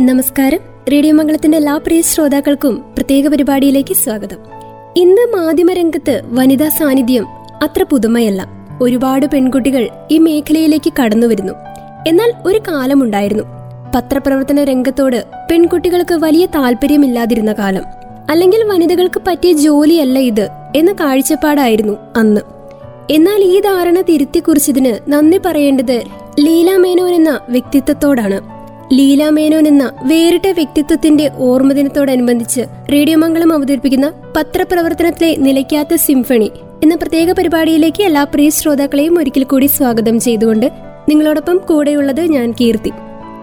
നമസ്കാരം. റേഡിയോ മംഗളത്തിന്റെ എല്ലാ പ്രിയ ശ്രോതാക്കൾക്കും പ്രത്യേക പരിപാടിയിലേക്ക് സ്വാഗതം. ഇന്ന് മാധ്യമരംഗത്ത് വനിതാ സാന്നിധ്യം അത്ര പുതുമയല്ല. ഒരുപാട് പെൺകുട്ടികൾ ഈ മേഖലയിലേക്ക് കടന്നു വരുന്നു. എന്നാൽ ഒരു കാലമുണ്ടായിരുന്നു. പത്രപ്രവർത്തന രംഗത്തോട് പെൺകുട്ടികൾക്ക് വലിയ താല്പര്യമില്ലാതിരുന്ന കാലം. അല്ലെങ്കിൽ വനിതകൾക്ക് പറ്റിയ ജോലിയല്ല ഇത് എന്ന കാഴ്ചപ്പാടായിരുന്നു അന്ന്. എന്നാൽ ഈ ധാരണ തിരുത്തിക്കുറിച്ചതിന് നന്ദി പറയേണ്ടത് ലീലാ മേനോൻ എന്ന വ്യക്തിത്വത്തോടാണ്. ലീല മേനോൻ എന്ന വേറിട്ട വ്യക്തിത്വത്തിന്റെ ഓർമ്മദിനത്തോടനുബന്ധിച്ച് റേഡിയോ മംഗളം അവതരിപ്പിക്കുന്ന പത്രപ്രവർത്തനത്തിലെ നിലയ്ക്കാത്ത സിംഫണി എന്ന പ്രത്യേക പരിപാടിയിലേക്ക് എല്ലാ പ്രിയ ശ്രോതാക്കളെയും ഒരിക്കൽ കൂടി സ്വാഗതം ചെയ്തുകൊണ്ട് നിങ്ങളോടൊപ്പം കൂടെയുള്ളത് ഞാൻ കീർത്തി.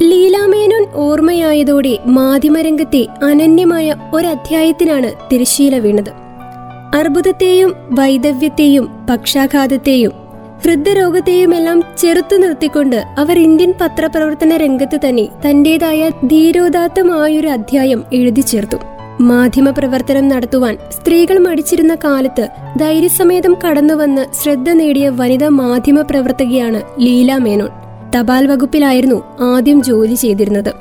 ലീലാമേനോൻ ഓർമ്മയായതോടെ മാധ്യമരംഗത്തെ അനന്യമായ ഒരധ്യായത്തിനാണ് തിരശീല വീണത്. അർബുദത്തെയും വൈദവ്യത്തെയും പക്ഷാഘാതത്തെയും ഹൃദയരോഗത്തെയുമെല്ലാം ചെറുത്തു നിർത്തിക്കൊണ്ട് അവർ ഇന്ത്യൻ പത്രപ്രവർത്തന രംഗത്ത് തന്നെ തന്റേതായ ധീരോദാത്തമായൊരു അധ്യായം എഴുതി ചേർത്തു. മാധ്യമ പ്രവർത്തനം നടത്തുവാൻ സ്ത്രീകൾ മടിച്ചിരുന്ന കാലത്ത് ധൈര്യസമേതം കടന്നുവന്ന് ശ്രദ്ധ നേടിയ വനിതാ മാധ്യമ പ്രവർത്തകയാണ് ലീല മേനോൻ. തപാൽ വകുപ്പിലായിരുന്നു ആദ്യം ജോലി ചെയ്തിരുന്നത്.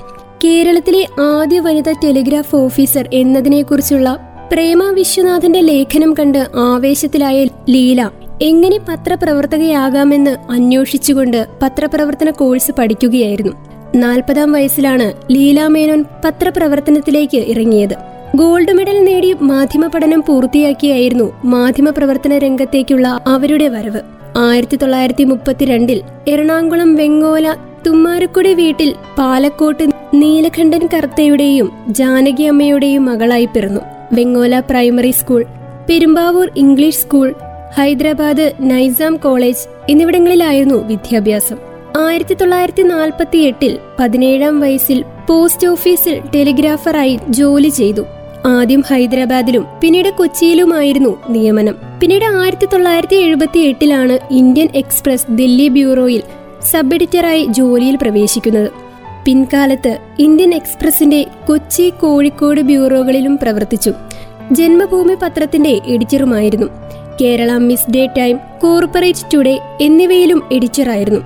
കേരളത്തിലെ ആദ്യ വനിതാ ടെലിഗ്രാഫ് ഓഫീസർ എന്നതിനെക്കുറിച്ചുള്ള പ്രേമ വിശ്വനാഥന്റെ ലേഖനം കണ്ട് ആവേശത്തിലായ ലീല എങ്ങനെ പത്രപ്രവർത്തകയാകാമെന്ന് അന്വേഷിച്ചുകൊണ്ട് പത്രപ്രവർത്തന കോഴ്സ് പഠിക്കുകയായിരുന്നു. നാൽപ്പതാം വയസ്സിലാണ് ലീല മേനോൻ പത്രപ്രവർത്തനത്തിലേക്ക് ഇറങ്ങിയത്. ഗോൾഡ് മെഡൽ നേടി മാധ്യമ പഠനം പൂർത്തിയാക്കിയായിരുന്നു മാധ്യമ പ്രവർത്തന രംഗത്തേക്കുള്ള അവരുടെ വരവ്. ആയിരത്തി തൊള്ളായിരത്തി മുപ്പത്തിരണ്ടിൽ എറണാകുളം വെങ്ങോല തുമ്മാരക്കുടി വീട്ടിൽ പാലക്കോട്ട് നീലകണ്ഠൻ കർത്തയുടെയും ജാനകി അമ്മയുടെയും മകളായി പിറന്നു. Vengola primary school Perumbavoor English school Hyderabad Nizam college എന്നിവിടങ്ങളിലായിരുന്നു വിദ്യാഭ്യാസം. ആയിരത്തി തൊള്ളായിരത്തി നാൽപ്പത്തി എട്ടിൽ പതിനേഴാം വയസ്സിൽ പോസ്റ്റ് ഓഫീസിൽ ടെലിഗ്രാഫറായി ജോലി ചെയ്തു. ആദ്യം ഹൈദരാബാദിലും പിന്നീട് കൊച്ചിയിലുമായിരുന്നു നിയമനം. പിന്നീട് ആയിരത്തി തൊള്ളായിരത്തി എഴുപത്തി എട്ടിലാണ് ഇന്ത്യൻ എക്സ്പ്രസ് ദില്ലി ബ്യൂറോയിൽ സബ് എഡിറ്ററായി ജോലിയിൽ പ്രവേശിക്കുന്നത്. പിൻകാലത്ത് ഇന്ത്യൻ എക്സ്പ്രസിന്റെ കൊച്ചി കോഴിക്കോട് ബ്യൂറോകളിലും പ്രവർത്തിച്ചു. ജന്മഭൂമി പത്രത്തിന്റെ എഡിറ്ററുമായിരുന്നു. Kerala Mid Day Time Corporate Today എന്നിവയിലും എഡിറ്ററായിരുന്നു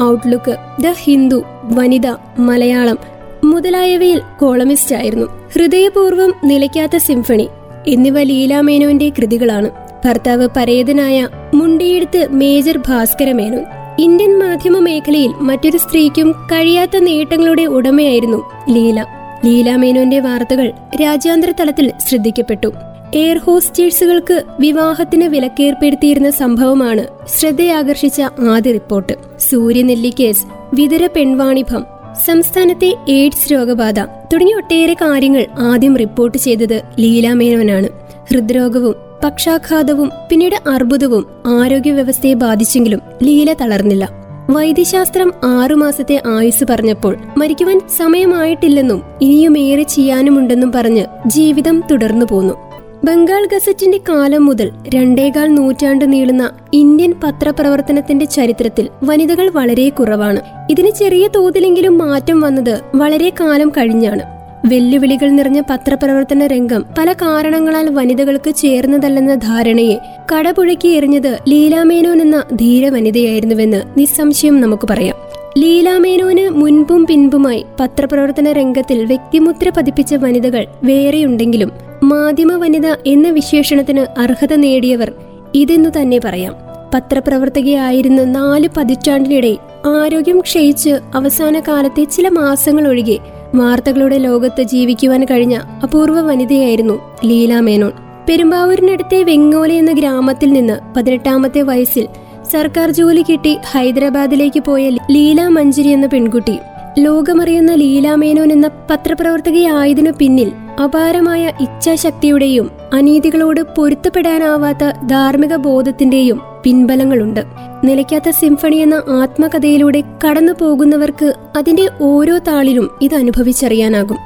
ഔട്ട്ലുക്ക് ദ ഹിന്ദു വനിത മലയാളം മുതലായവയിൽ കോളമിസ്റ്റ് ആയിരുന്നു. ഹൃദയപൂർവം നിലയ്ക്കാത്ത സിംഫണി എന്നിവ ലീലാമേനോന്റെ കൃതികളാണ്. ഭർത്താവ് പരേതനായ മുണ്ടിയെടുത്ത് മേജർ ഭാസ്കര മേനോൻ. ഇന്ത്യൻ മാധ്യമ മേഖലയിൽ മറ്റൊരു സ്ത്രീക്കും കഴിയാത്ത നേട്ടങ്ങളുടെ ഉടമയായിരുന്നു ലീല. ലീല മേനോന്റെ വാർത്തകൾ രാജ്യാന്തര തലത്തിൽ ശ്രദ്ധിക്കപ്പെട്ടു. എയർ ഹോസ്റ്റേഴ്സുകൾക്ക് വിവാഹത്തിന് വിലക്കേർപ്പെടുത്തിയിരുന്ന സംഭവമാണ് ശ്രദ്ധയാകർഷിച്ച ആദ്യ റിപ്പോർട്ട്. സൂര്യനെല്ലി കേസ് വിതര പെൺവാണിഭം സംസ്ഥാനത്തെ എയ്ഡ്സ് രോഗബാധ തുടങ്ങിയ ഒട്ടേറെ കാര്യങ്ങൾ ആദ്യം റിപ്പോർട്ട് ചെയ്തത് ലീല മേനോനാണ്. ഹൃദ്രോഗവും പക്ഷാഘാതവും പിന്നീട് അർബുദവും ആരോഗ്യ വ്യവസ്ഥയെ ബാധിച്ചെങ്കിലും ലീല തളർന്നില്ല. വൈദ്യശാസ്ത്രം ആറുമാസത്തെ ആയുസ് പറഞ്ഞപ്പോൾ മരിക്കുവാൻ സമയമായിട്ടില്ലെന്നും ഇനിയും ഏറെ ചെയ്യാനുമുണ്ടെന്നും പറഞ്ഞ് ജീവിതം തുടർന്നു പോന്നു. ബംഗാൾ ഗസറ്റിന്റെ കാലം മുതൽ രണ്ടേകാൽ നൂറ്റാണ്ട് നീളുന്ന ഇന്ത്യൻ പത്രപ്രവർത്തനത്തിന്റെ ചരിത്രത്തിൽ വനിതകൾ വളരെ കുറവാണ്. ഇതിന് ചെറിയ തോതിലെങ്കിലും മാറ്റം വന്നത് വളരെ കാലം കഴിഞ്ഞാണ്. വെല്ലുവിളികൾ നിറഞ്ഞ പത്രപ്രവർത്തന രംഗം പല കാരണങ്ങളാൽ വനിതകൾക്ക് ചേർന്നതല്ലെന്ന ധാരണയെ കടപുഴക്കി എറിഞ്ഞത് ലീലാമേനോൻ എന്ന ധീര വനിതയായിരുന്നുവെന്ന് നിസ്സംശയം നമുക്ക് പറയാം. ലീലാമേനോന് മുൻപും പിൻപുമായി പത്രപ്രവർത്തന രംഗത്തിൽ വ്യക്തിമുദ്ര പതിപ്പിച്ച വനിതകൾ വേറെയുണ്ടെങ്കിലും മാധ്യമ വനിത എന്ന വിശേഷണത്തിന് അർഹത നേടിയവർ ഇതെന്നു തന്നെ പറയാം. പത്രപ്രവർത്തകയായിരുന്ന നാല് പതിറ്റാണ്ടിനിടെ ആരോഗ്യം ക്ഷയിച്ച് അവസാന കാലത്തെ ചില മാസങ്ങൾ ഒഴികെ വാർത്തകളുടെ ലോകത്ത് ജീവിക്കുവാൻ കഴിഞ്ഞ അപൂർവ വനിതയായിരുന്നു ലീലാമേനോൻ. പെരുമ്പാവൂരിനടുത്തെ വെങ്ങോല എന്ന ഗ്രാമത്തിൽ നിന്ന് പതിനെട്ടാമത്തെ വയസ്സിൽ സർക്കാർ ജോലി കിട്ടി ഹൈദരാബാദിലേക്ക് പോയ ലീല മഞ്ജരി എന്ന പെൺകുട്ടി. ലോകമറിയുന്ന ലീല മേനോൻ എന്ന പത്രപ്രവർത്തകയായതിനു പിന്നിൽ അപാരമായ ഇച്ഛാശക്തിയുടെയും അനീതികളോട് പൊരുത്തപ്പെടാനാവാത്ത ധാർമ്മിക ബോധത്തിന്റെയും പിൻബലങ്ങളുണ്ട്. നിലയ്ക്കാത്ത സിംഫണി എന്ന ആത്മകഥയിലൂടെ കടന്നു പോകുന്നവർക്ക് അതിന്റെ ഓരോ താളിലും ഇത് അനുഭവിച്ചറിയാനാകും.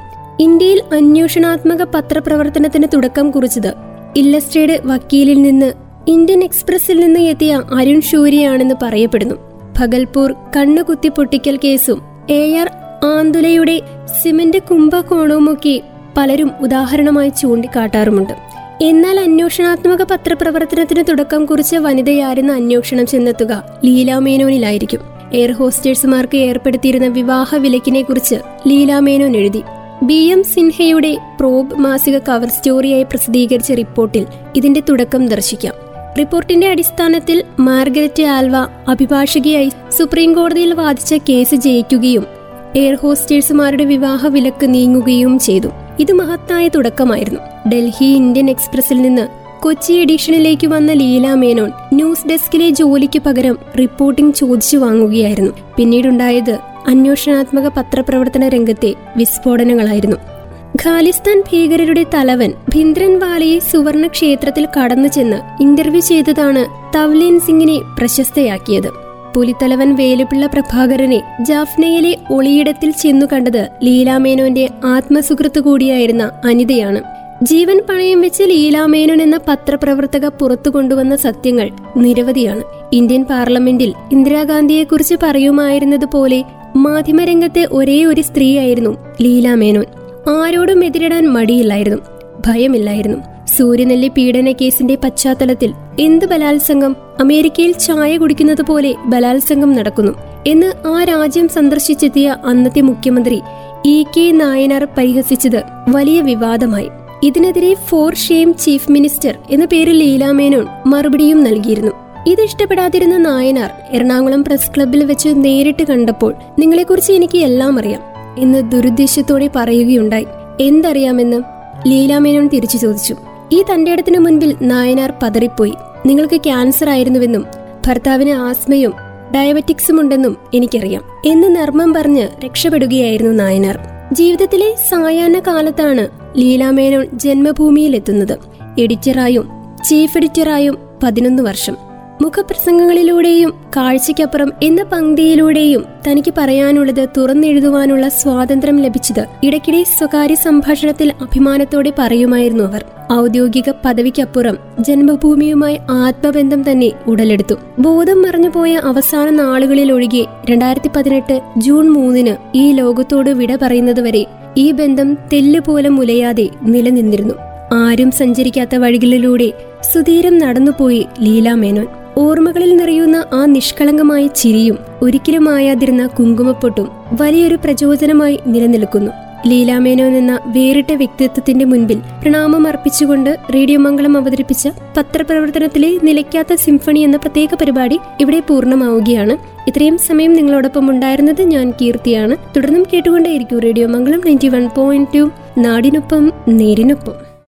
ഇന്ത്യയിൽ അന്വേഷണാത്മക പത്രപ്രവർത്തനത്തിന് തുടക്കം കുറിച്ചത് ഇല്ലസ്ട്രേഡ് വക്കീലിൽ നിന്ന് ഇന്ത്യൻ എക്സ്പ്രസിൽ നിന്ന് എത്തിയ അരുൺ ഷൂരിയാണെന്ന് പറയപ്പെടുന്നു. ഭഗൽപൂർ കണ്ണുകുത്തി പൊട്ടിക്കൽ കേസും എ ആർ ആന്തുലയുടെ സിമന്റ് കുംഭകോണവുമൊക്കെ പലരും ഉദാഹരണമായി ചൂണ്ടിക്കാട്ടാറുമുണ്ട്. എന്നാൽ അന്വേഷണാത്മക പത്രപ്രവർത്തനത്തിന് തുടക്കം കുറിച്ച വനിതയായിരുന്ന അന്വേഷണം ചെന്നെത്തുക ലീലാമേനോനിലായിരിക്കും എയർ ഹോസ്റ്റേഴ്സുമാർക്ക് ഏർപ്പെടുത്തിയിരുന്ന വിവാഹ വിലക്കിനെ കുറിച്ച് ലീലാമേനോൻ എഴുതി. ബി എം സിൻഹയുടെ പ്രോബ് മാസിക കവർ സ്റ്റോറിയായി പ്രസിദ്ധീകരിച്ച റിപ്പോർട്ടിൽ ഇതിന്റെ തുടക്കം ദർശിക്കാം. റിപ്പോർട്ടിന്റെ അടിസ്ഥാനത്തിൽ മാർഗരറ്റ് ആൽവ അഭിഭാഷകയായി സുപ്രീം കോടതിയിൽ വാദിച്ച കേസ് ജയിക്കുകയും എയർ ഹോസ്റ്റേഴ്സുമാരുടെ വിവാഹ വിലക്ക് നീങ്ങുകയും ചെയ്തു. ഇത് മഹത്തായ തുടക്കമായിരുന്നു. ഡൽഹി ഇന്ത്യൻ എക്സ്പ്രസിൽ നിന്ന് കൊച്ചി എഡിഷനിലേക്ക് വന്ന ലീല മേനോൻ ന്യൂസ് ഡെസ്കിലെ ജോലിക്ക് പകരം റിപ്പോർട്ടിംഗ് ചോദിച്ചു വാങ്ങുകയായിരുന്നു. പിന്നീടുണ്ടായത് അന്വേഷണാത്മക പത്രപ്രവർത്തന രംഗത്തെ വിസ്ഫോടനങ്ങളായിരുന്നു. ഖാലിസ്ഥാൻ ഭീകരരുടെ തലവൻ ഭിന്ദ്രൻവാലയെ സുവർണ ക്ഷേത്രത്തിൽ കടന്നു ചെന്ന് ഇന്റർവ്യൂ ചെയ്തതാണ് തവ്ലീൻ സിംഗിനെ പ്രശസ്തയാക്കിയത്. പുലിത്തലവൻ വേലുപിള്ള പ്രഭാകരനെ ജാഫ്നയിലെ ഒളിയിടത്തിൽ ചെന്നു കണ്ടത് ലീലാമേനോന്റെ ആത്മസുഹൃത്ത് കൂടിയായിരുന്ന അനിതയാണ്. ജീവൻ പണയം വെച്ച് ലീലാമേനോൻ എന്ന പത്രപ്രവർത്തക പുറത്തു കൊണ്ടുവന്ന സത്യങ്ങൾ നിരവധിയാണ്. ഇന്ത്യൻ പാർലമെന്റിൽ ഇന്ദിരാഗാന്ധിയെക്കുറിച്ച് പറയുമായിരുന്നത് പോലെ മാധ്യമരംഗത്തെ ഒരേ ഒരു സ്ത്രീയായിരുന്നു ലീലാമേനോൻ. ആരോടും എതിരിടാൻ മടിയില്ലായിരുന്നു. ഭയമില്ലായിരുന്നു. സൂര്യനെല്ലി പീഡന കേസിന്റെ പശ്ചാത്തലത്തിൽ എന്ത് ബലാത്സംഗം? അമേരിക്കയിൽ ചായ കുടിക്കുന്നത് പോലെ ബലാത്സംഗം നടക്കുന്നു. എന്ന് ആ രാജ്യം സന്ദർശിച്ചെത്തിയ അന്നത്തെ മുഖ്യമന്ത്രി ഇ കെ നായനാർ പരിഹസിച്ചത് വലിയ വിവാദമായി. ഇതിനെതിരെ ഫോർ ഷെയിം ചീഫ് മിനിസ്റ്റർ എന്ന പേരിൽ ലീലാമേനോൻ മറുപടിയും നൽകിയിരുന്നു. ഇത് ഇഷ്ടപ്പെടാതിരുന്ന നായനാർ എറണാകുളം പ്രസ് ക്ലബിൽ വെച്ച് നേരിട്ട് കണ്ടപ്പോൾ നിങ്ങളെക്കുറിച്ച് എനിക്ക് എല്ലാം അറിയാം. എന്ന് ദുരുദ്ദേശത്തോടെ പറയുകയുണ്ടായി. എന്തറിയാമെന്ന്? ലീലാമേനോൻ തിരിച്ചു ചോദിച്ചു. ഈ തന്റെ ഇടത്തിന് മുൻപിൽ നായനാർ പതറിപ്പോയി. നിങ്ങൾക്ക് ക്യാൻസർ ആയിരുന്നുവെന്നും ഭർത്താവിന് ആസ്മയും ഡയബറ്റിക്സും ഉണ്ടെന്നും എനിക്കറിയാം എന്ന് നർമ്മം പറഞ്ഞ് രക്ഷപ്പെടുകയായിരുന്നു നായനാർ. ജീവിതത്തിലെ സായാഹ്ന കാലത്താണ് ലീലാമേനോൻ ജന്മഭൂമിയിലെത്തുന്നത്. എഡിറ്ററായും ചീഫ് എഡിറ്ററായും പതിനൊന്ന് വർഷം. മുഖപ്രസംഗങ്ങളിലൂടെയും കാഴ്ചയ്ക്കപ്പുറം എന്ന പങ്ക്തിയിലൂടെയും തനിക്ക് പറയാനുള്ളത് തുറന്നെഴുതുവാനുള്ള സ്വാതന്ത്ര്യം ലഭിച്ചത് ഇടയ്ക്കിടെ സ്വകാര്യ സംഭാഷണത്തിൽ അഭിമാനത്തോടെ പറയുമായിരുന്നു അവർ. ഔദ്യോഗിക പദവിക്കപ്പുറം ജന്മഭൂമിയുമായി ആത്മബന്ധം തന്നെ ഉടലെടുത്തു. ബോധം മറഞ്ഞുപോയ അവസാന നാളുകളിൽ ഒഴികെ രണ്ടായിരത്തി പതിനെട്ട് ജൂൺ മൂന്നിന് ഈ ലോകത്തോട് വിട പറയുന്നതുവരെ ഈ ബന്ധം തെല്ലുപോലെ മുലയാതെ നിലനിന്നിരുന്നു. ആരും സഞ്ചരിക്കാത്ത വഴികളിലൂടെ സുധീരം നടന്നുപോയി ലീലാമേനോൻ. ഓർമ്മകളിൽ നിറയുന്ന ആ നിഷ്കളങ്കമായ ചിരിയും ഒരിക്കലും ആയാതിരുന്ന കുങ്കുമപ്പൊട്ടും വലിയൊരു പ്രചോദനമായി നിലനിൽക്കുന്നു. ലീലാമേനോൻ എന്ന വേറിട്ട വ്യക്തിത്വത്തിന്റെ മുൻപിൽ പ്രണാമം അർപ്പിച്ചുകൊണ്ട് റേഡിയോ മംഗളം അവതരിപ്പിച്ച പത്രപ്രവർത്തനത്തിലെ നിലയ്ക്കാത്ത സിംഫണി എന്ന പ്രത്യേക പരിപാടി ഇവിടെ പൂർണമാവുകയാണ്. ഇത്രയും സമയം നിങ്ങളോടൊപ്പം ഉണ്ടായിരുന്നത് ഞാൻ കീർത്തിയാണ്. തുടർന്നും കേട്ടുകൊണ്ടേയിരിക്കും radio Mangalam ninety one point two. നാടിനൊപ്പം നേരിനൊപ്പം.